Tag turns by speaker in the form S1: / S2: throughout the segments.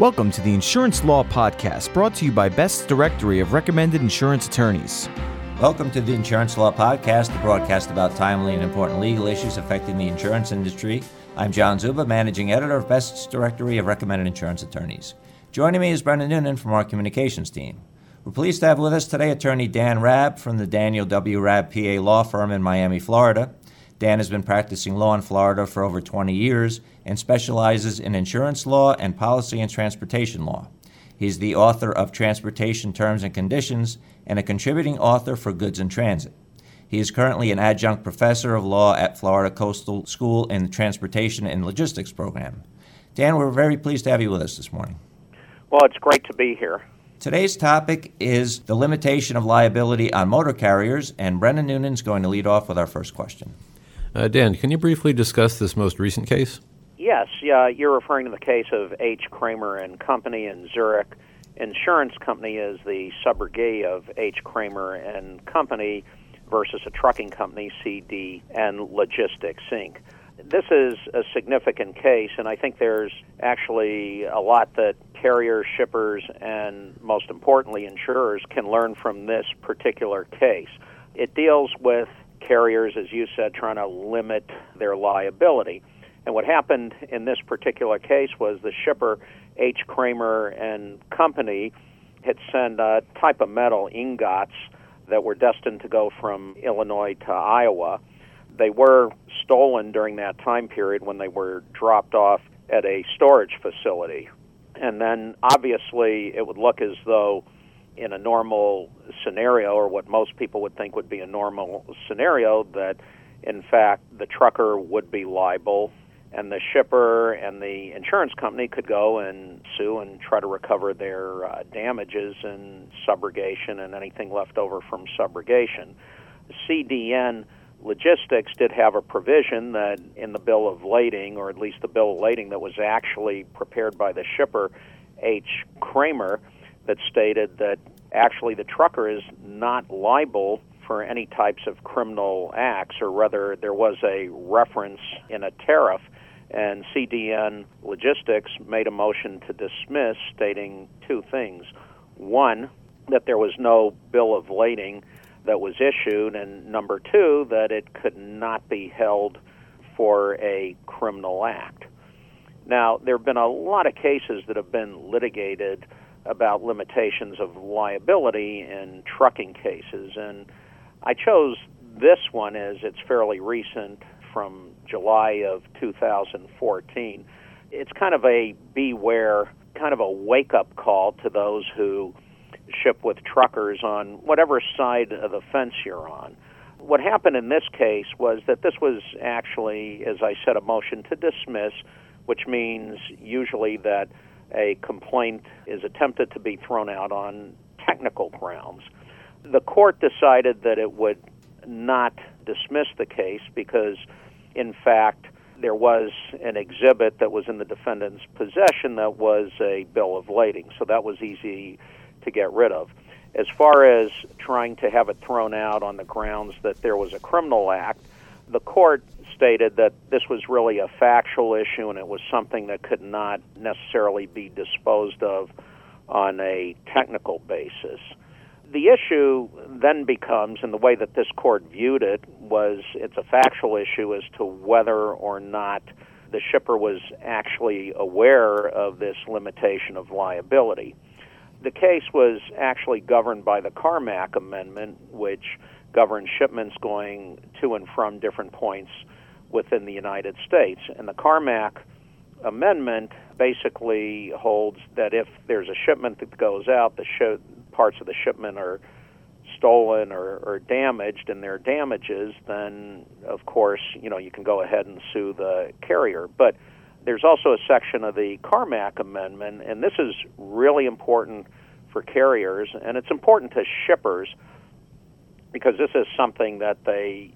S1: Welcome to the Insurance Law Podcast, brought to you by Best's Directory of Recommended Insurance Attorneys.
S2: Welcome to the Insurance Law Podcast, the broadcast about timely and important legal issues affecting the insurance industry. I'm John Czuba, managing editor of Best's Directory of Recommended Insurance Attorneys. Joining me is Brendan Noonan from our communications team. We're pleased to have with us today attorney Dan Rabb from the Daniel W. Rabb PA law firm in Miami, Florida. Dan has been practicing law in Florida for over 20 years and specializes in insurance law and policy and transportation law. He's the author of Transportation Terms and Conditions and a contributing author for Goods in Transit. He is currently an adjunct professor of law at Florida Coastal School in the Transportation and Logistics program. Dan, we're very pleased to have you with us this morning.
S3: Well, it's great to be here.
S2: Today's topic is the limitation of liability on motor carriers, and Brendan Noonan's going to lead off with our first question.
S4: Uh, Dan, can you briefly discuss this most recent case?
S3: Yes, yeah, you're referring to the case of H. Kramer and Company in Zurich. Insurance company is the subrogate of H. Kramer and Company versus a trucking company, CDN Logistics Inc. This is a significant case, and I think there's actually a lot that carriers, shippers, and most importantly, insurers can learn from this particular case. It deals with carriers, as you said, trying to limit their liability. And what happened in this particular case was the shipper, H. Kramer and Company, had sent a type of metal ingots that were destined to go from Illinois to Iowa. They were stolen during that time period when they were dropped off at a storage facility. And then obviously it would look as though in a normal scenario, or what most people would think would be a normal scenario, that in fact the trucker would be liable and the shipper and the insurance company could go and sue and try to recover their uh, damages and subrogation and anything left over from subrogation. CDN Logistics did have a provision that in the bill of lading, or at least the bill of lading that was actually prepared by the shipper, H. Kramer, that stated that actually the trucker is not liable for any types of criminal acts, or rather, there was a reference in a tariff, and CDN Logistics made a motion to dismiss, stating two things. One, that there was no bill of lading that was issued, and number two, that it could not be held for a criminal act. Now, there have been a lot of cases that have been litigated about limitations of liability in trucking cases. And I chose this one as it's fairly recent from July of 2014. It's kind of a beware, kind of a wake up call to those who ship with truckers on whatever side of the fence you're on. What happened in this case was that this was actually, as I said, a motion to dismiss, which means usually that a complaint is attempted to be thrown out on technical grounds. The court decided that it would not dismiss the case because, in fact, there was an exhibit that was in the defendant's possession that was a bill of lading, so that was easy to get rid of. As far as trying to have it thrown out on the grounds that there was a criminal act, the court stated that this was really a factual issue and it was something that could not necessarily be disposed of on a technical basis. The issue then becomes, and the way that this court viewed it was it's a factual issue as to whether or not the shipper was actually aware of this limitation of liability. The case was actually governed by the Carmack Amendment, which governed shipments going to and from different points within the United States. And the Carmack Amendment basically holds that if there's a shipment that goes out, the sh- parts of the shipment are stolen or, or damaged and they're damages, then of course, you know, you can go ahead and sue the carrier. But there's also a section of the Carmack Amendment, and this is really important for carriers, and it's important to shippers because this is something that they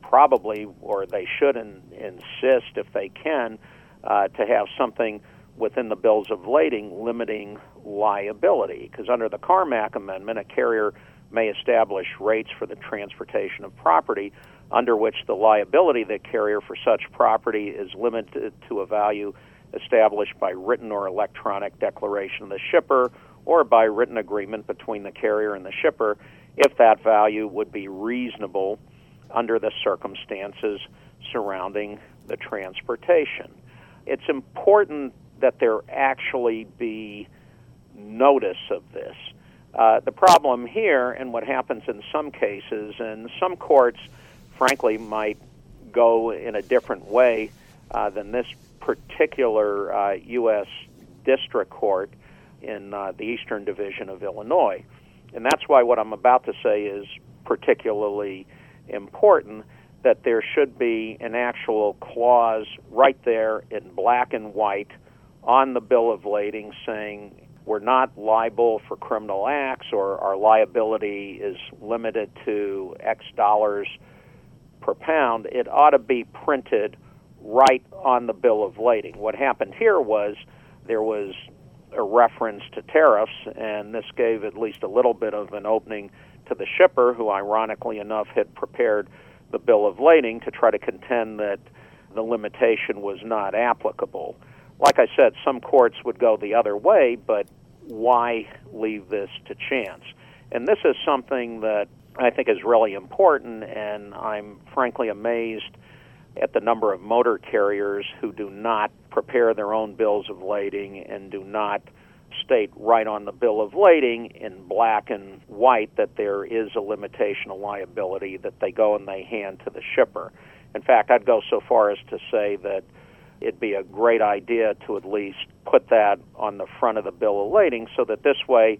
S3: probably or they should in, insist if they can uh, to have something within the bills of lading limiting liability. Because under the Carmack amendment a carrier may establish rates for the transportation of property under which the liability of the carrier for such property is limited to a value established by written or electronic declaration of the shipper or by written agreement between the carrier and the shipper if that value would be reasonable under the circumstances surrounding the transportation. It's important that there actually be notice of this. Uh, the problem here, and what happens in some cases, and some courts, frankly, might go in a different way uh, than this particular uh, U.S. District Court in uh, the Eastern Division of Illinois. And that's why what I'm about to say is particularly important that there should be an actual clause right there in black and white on the bill of lading saying we're not liable for criminal acts or our liability is limited to X dollars per pound, it ought to be printed right on the bill of lading. What happened here was there was a reference to tariffs, and this gave at least a little bit of an opening to the shipper, who ironically enough had prepared the bill of lading to try to contend that the limitation was not applicable. Like I said, some courts would go the other way, but why leave this to chance? And this is something that I think is really important, and I'm frankly amazed at the number of motor carriers who do not prepare their own bills of lading and do not state right on the bill of lading in black and white that there is a limitation of liability that they go and they hand to the shipper. In fact, I'd go so far as to say that it'd be a great idea to at least put that on the front of the bill of lading so that this way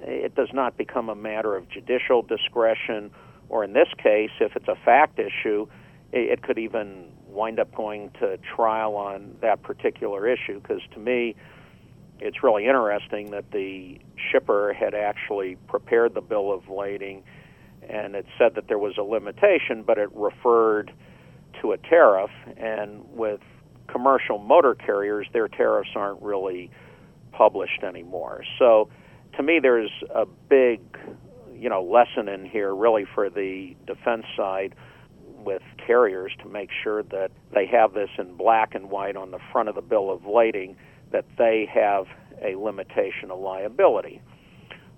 S3: it does not become a matter of judicial discretion, or in this case, if it's a fact issue, it could even wind up going to trial on that particular issue. Because to me, it's really interesting that the shipper had actually prepared the bill of lading and it said that there was a limitation, but it referred to a tariff. And with commercial motor carriers, their tariffs aren't really published anymore. So to me, there's a big, you know, lesson in here really for the defense side with carriers to make sure that they have this in black and white on the front of the bill of lading that they have a limitation of liability.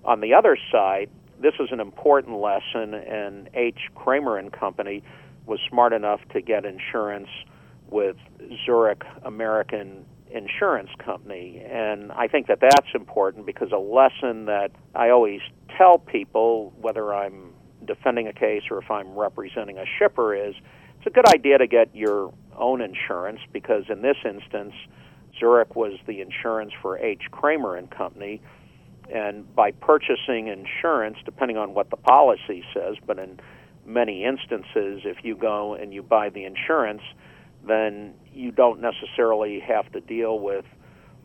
S3: On the other side, this is an important lesson, and H. Kramer and Company was smart enough to get insurance with Zurich American Insurance Company. And I think that that's important because a lesson that I always tell people, whether I'm defending a case or if I'm representing a shipper, is it's a good idea to get your own insurance because in this instance, Zurich was the insurance for H. Kramer and Company. And by purchasing insurance, depending on what the policy says, but in many instances, if you go and you buy the insurance, then you don't necessarily have to deal with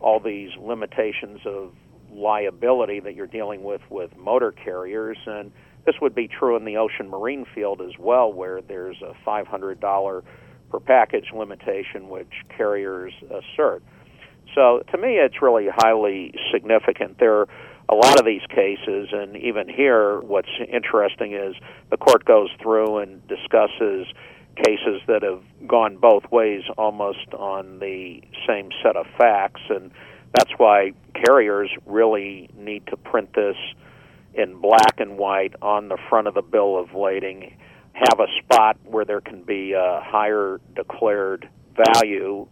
S3: all these limitations of liability that you're dealing with with motor carriers. And this would be true in the ocean marine field as well, where there's a $500 per package limitation which carriers assert. So to me, it's really highly significant. There are a lot of these cases, and even here, what's interesting is the court goes through and discusses cases that have gone both ways almost on the same set of facts, and that's why carriers really need to print this in black and white on the front of the bill of lading, have a spot where there can be a higher declared value,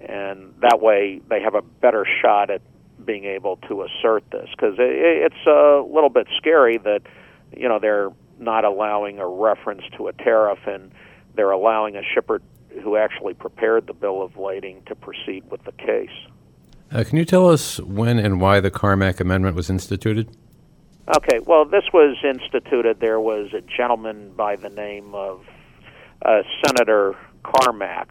S3: and that way they have a better shot at being able to assert this because it's a little bit scary that you know they're not allowing a reference to a tariff and they're allowing a shipper who actually prepared the bill of lading to proceed with the case.
S4: Uh, can you tell us when and why the Carmack Amendment was instituted?
S3: Okay, well, this was instituted. There was a gentleman by the name of uh, Senator Carmack,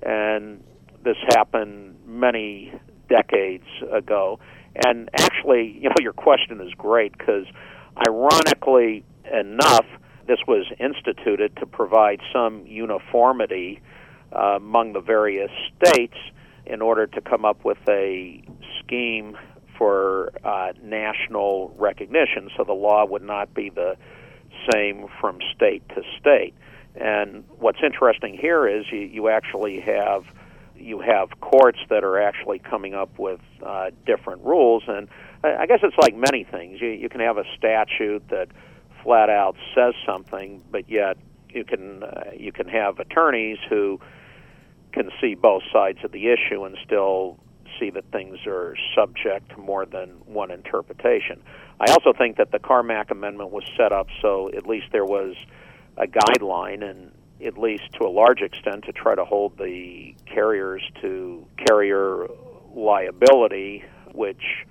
S3: and this happened many decades ago. And actually, you know, your question is great because, ironically enough, this was instituted to provide some uniformity uh, among the various states in order to come up with a scheme for uh, national recognition, so the law would not be the same from state to state. And what's interesting here is you, you actually have you have courts that are actually coming up with uh, different rules. And I, I guess it's like many things. You, you can have a statute that flat out says something, but yet you can uh, you can have attorneys who can see both sides of the issue and still see that things are subject to more than one interpretation. I also think that the Carmack Amendment was set up so at least there was a guideline and at least to a large extent to try to hold the carriers to carrier liability, which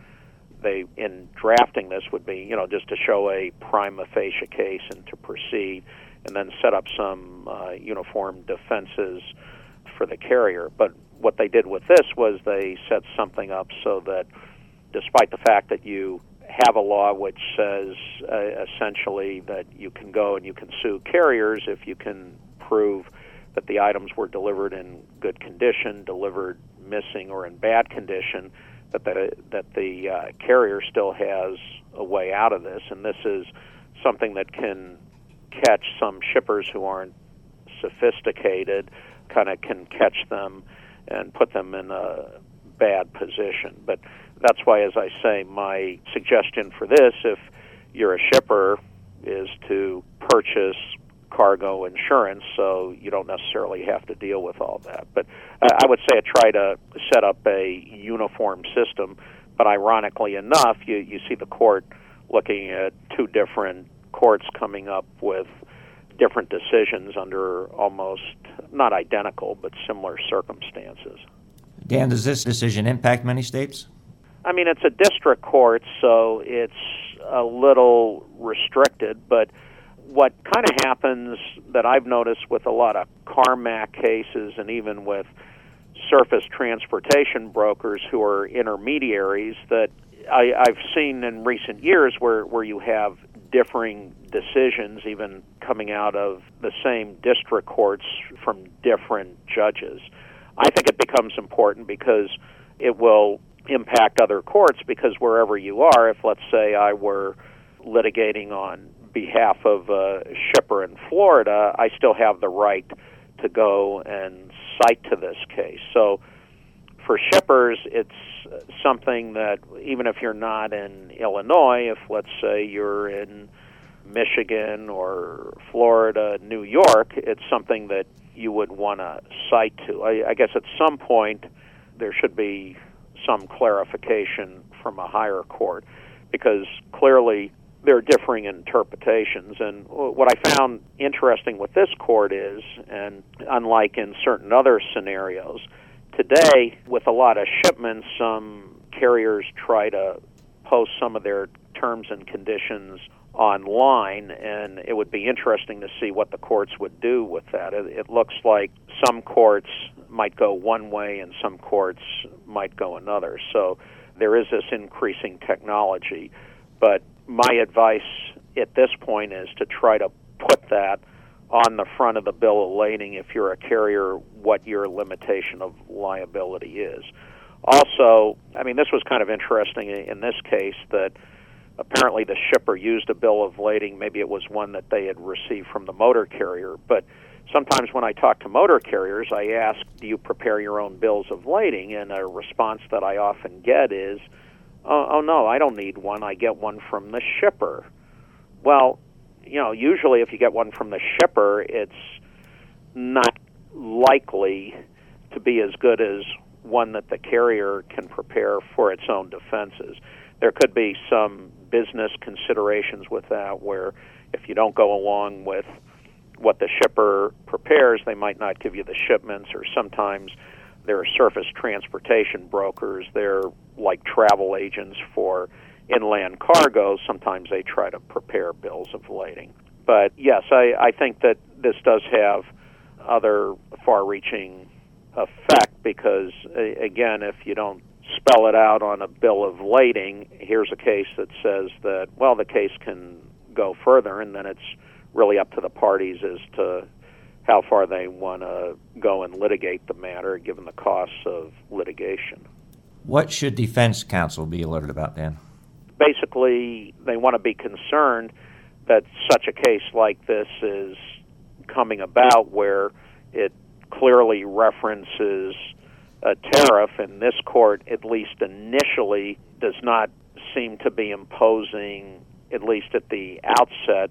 S3: they in drafting this would be, you know, just to show a prima facie case and to proceed, and then set up some uh, uniform defenses for the carrier. But what they did with this was they set something up so that, despite the fact that you have a law which says uh, essentially that you can go and you can sue carriers if you can prove that the items were delivered in good condition, delivered missing or in bad condition, that the, that the uh, carrier still has a way out of this, and this is something that can catch some shippers who aren't sophisticated, kind of can catch them and put them in a bad position. But that's why, as I say, my suggestion for this, if you're a shipper, is to purchase cargo insurance, so you don't necessarily have to deal with all that. But I would say I try to set up a uniform system. But ironically enough, you you see the court looking at two different courts coming up with different decisions under almost not identical but similar circumstances.
S2: Dan, does this decision impact many states?
S3: I mean, it's a district court, so it's a little restricted, but what kind of happens that I've noticed with a lot of Carmack cases and even with surface transportation brokers who are intermediaries that I, I've seen in recent years where, where you have differing decisions even coming out of the same district courts from different judges. I think it becomes important because it will impact other courts because wherever you are, if let's say I were litigating on behalf of a shipper in Florida, I still have the right to go and cite to this case. So for shippers, it's something that even if you're not in Illinois, if let's say you're in Michigan or Florida, New York, it's something that you would want to cite to. I, I guess at some point there should be some clarification from a higher court because clearly there are differing interpretations. And what I found interesting with this court is, and unlike in certain other scenarios, today with a lot of shipments, some carriers try to post some of their terms and conditions online, and it would be interesting to see what the courts would do with that. It, it looks like some courts might go one way and some courts might go another. So there is this increasing technology. But my advice at this point is to try to put that on the front of the bill of lading if you're a carrier what your limitation of liability is. Also, I mean, this was kind of interesting in this case that apparently the shipper used a bill of lading. Maybe it was one that they had received from the motor carrier. But sometimes when I talk to motor carriers, I ask, Do you prepare your own bills of lading? And a response that I often get is, oh, oh no, I don't need one. I get one from the shipper. Well, you know, usually if you get one from the shipper, it's not likely to be as good as one that the carrier can prepare for its own defenses. There could be some business considerations with that where if you don't go along with what the shipper prepares, they might not give you the shipments, or sometimes there are surface transportation brokers. They're like travel agents for inland cargo. Sometimes they try to prepare bills of lading. But yes, I, I think that this does have other far reaching effect because, again, if you don't spell it out on a bill of lading, here's a case that says that, well, the case can go further, and then it's really up to the parties as to how far they want to go and litigate the matter, given the costs of litigation.
S2: What should defense counsel be alerted about, then?
S3: Basically, they want to be concerned that such a case like this is coming about where it clearly references a tariff, and this court, at least initially, does not seem to be imposing, at least at the outset,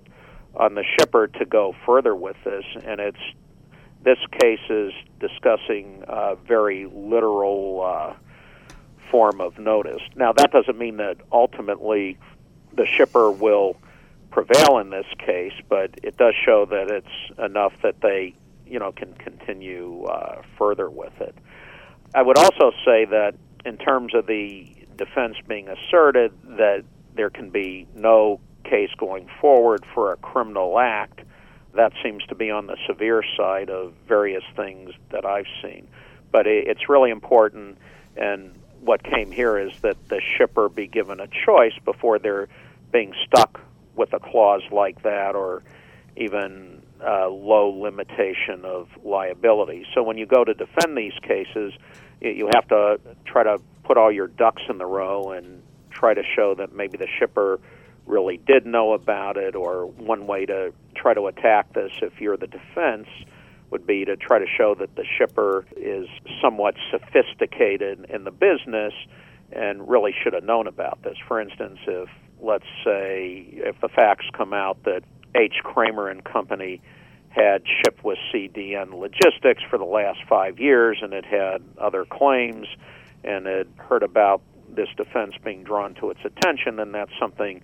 S3: on the shipper to go further with this. And it's this case is discussing a very literal uh, form of notice. Now, that doesn't mean that ultimately the shipper will prevail in this case, but it does show that it's enough that they, you know, can continue uh, further with it. I would also say that in terms of the defense being asserted that there can be no case going forward for a criminal act, that seems to be on the severe side of various things that I've seen. But it's really important, and what came here is that the shipper be given a choice before they're being stuck with a clause like that or even uh, low limitation of liability. So when you go to defend these cases, you have to try to put all your ducks in the row and try to show that maybe the shipper really did know about it, or one way to try to attack this if you're the defense would be to try to show that the shipper is somewhat sophisticated in the business and really should have known about this. For instance, if let's say if the facts come out that H. Kramer and Company had shipped with CDN Logistics for the last five years and it had other claims and had heard about this defense being drawn to its attention, then that's something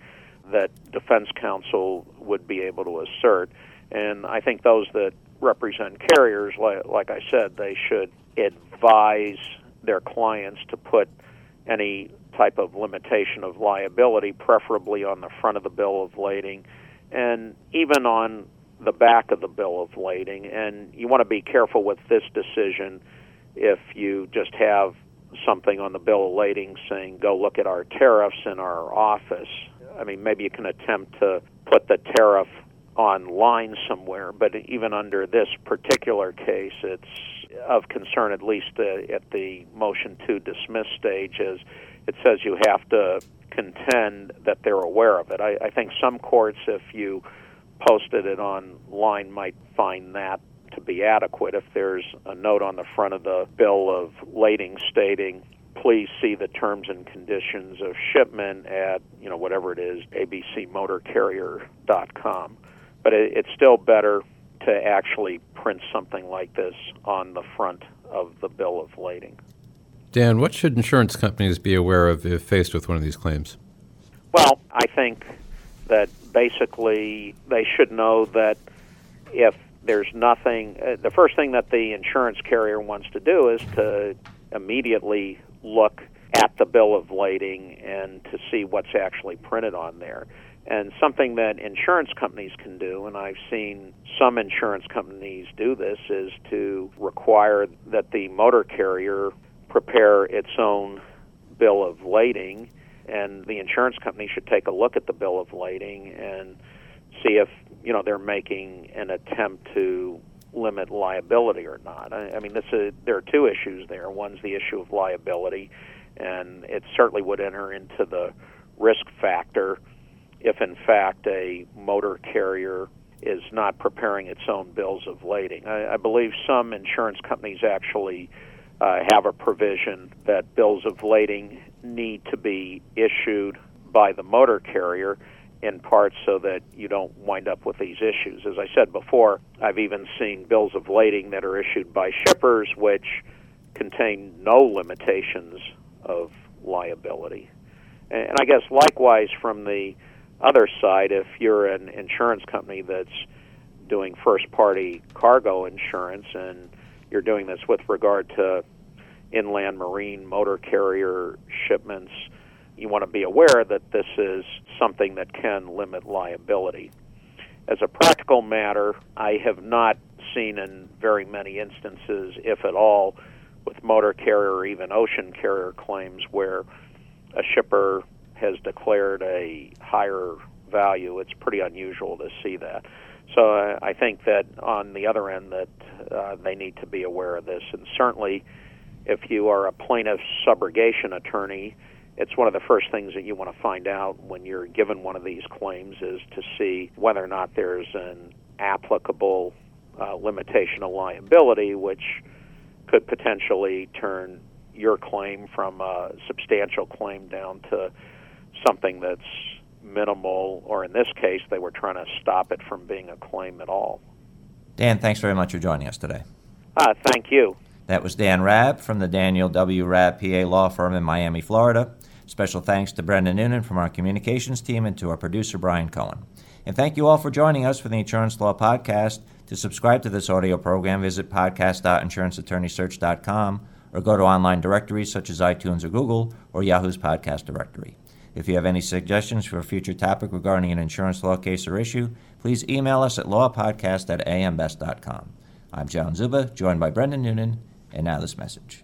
S3: that defense counsel would be able to assert. And I think those that represent carriers, like, like I said, they should advise their clients to put any type of limitation of liability, preferably on the front of the bill of lading, and even on the back of the bill of lading. And you want to be careful with this decision if you just have something on the bill of lading saying, go look at our tariffs in our office. I mean, maybe you can attempt to put the tariff online somewhere, but even under this particular case, it's of concern, at least uh, at the motion to dismiss stage, is it says you have to contend that they're aware of it. I, I think some courts, if you posted it online, might find that to be adequate. If there's a note on the front of the bill of lading stating, please see the terms and conditions of shipment at, you know, whatever it is, abcmotorcarrier.com. But it, it's still better to actually print something like this on the front of the bill of lading.
S4: Dan, what should insurance companies be aware of if faced with one of these claims?
S3: Well, I think that basically they should know that if there's nothing, uh, the first thing that the insurance carrier wants to do is to immediately look at the bill of lading and to see what's actually printed on there. And something that insurance companies can do, and I've seen some insurance companies do this, is to require that the motor carrier prepare its own bill of lading, and the insurance company should take a look at the bill of lading and see if you know they're making an attempt to limit liability or not. I, I mean, this is, there are two issues there. One's the issue of liability, and it certainly would enter into the risk factor if, in fact, a motor carrier is not preparing its own bills of lading. I, I believe some insurance companies actually uh, have a provision that bills of lading need to be issued by the motor carrier in part so that you don't wind up with these issues. As I said before, I've even seen bills of lading that are issued by shippers which contain no limitations of liability. And I guess likewise from the other side, if you're an insurance company that's doing first party cargo insurance and you're doing this with regard to inland marine motor carrier shipments, you want to be aware that this is something that can limit liability. As a practical matter, I have not seen in very many instances, if at all, with motor carrier or even ocean carrier claims where a shipper has declared a higher value. It's pretty unusual to see that. So uh, I think that on the other end that uh, they need to be aware of this, and certainly if you are a plaintiff subrogation attorney, it's one of the first things that you want to find out when you're given one of these claims is to see whether or not there's an applicable uh, limitation of liability, which could potentially turn your claim from a substantial claim down to something that's minimal, or in this case, they were trying to stop it from being a claim at all.
S2: Dan, thanks very much for joining us today.
S3: Uh, thank you.
S2: That was Dan Rabb from the Daniel W. Rabb PA Law Firm in Miami, Florida. Special thanks to Brendan Noonan from our communications team and to our producer, Brian Cohen. And thank you all for joining us for the Insurance Law Podcast. To subscribe to this audio program, visit podcast.insuranceattorneysearch.com or go to online directories such as iTunes or Google or Yahoo's podcast directory. If you have any suggestions for a future topic regarding an insurance law case or issue, please email us at lawpodcast at ambest.com. I'm John Czuba, joined by Brendan Noonan, and now this message.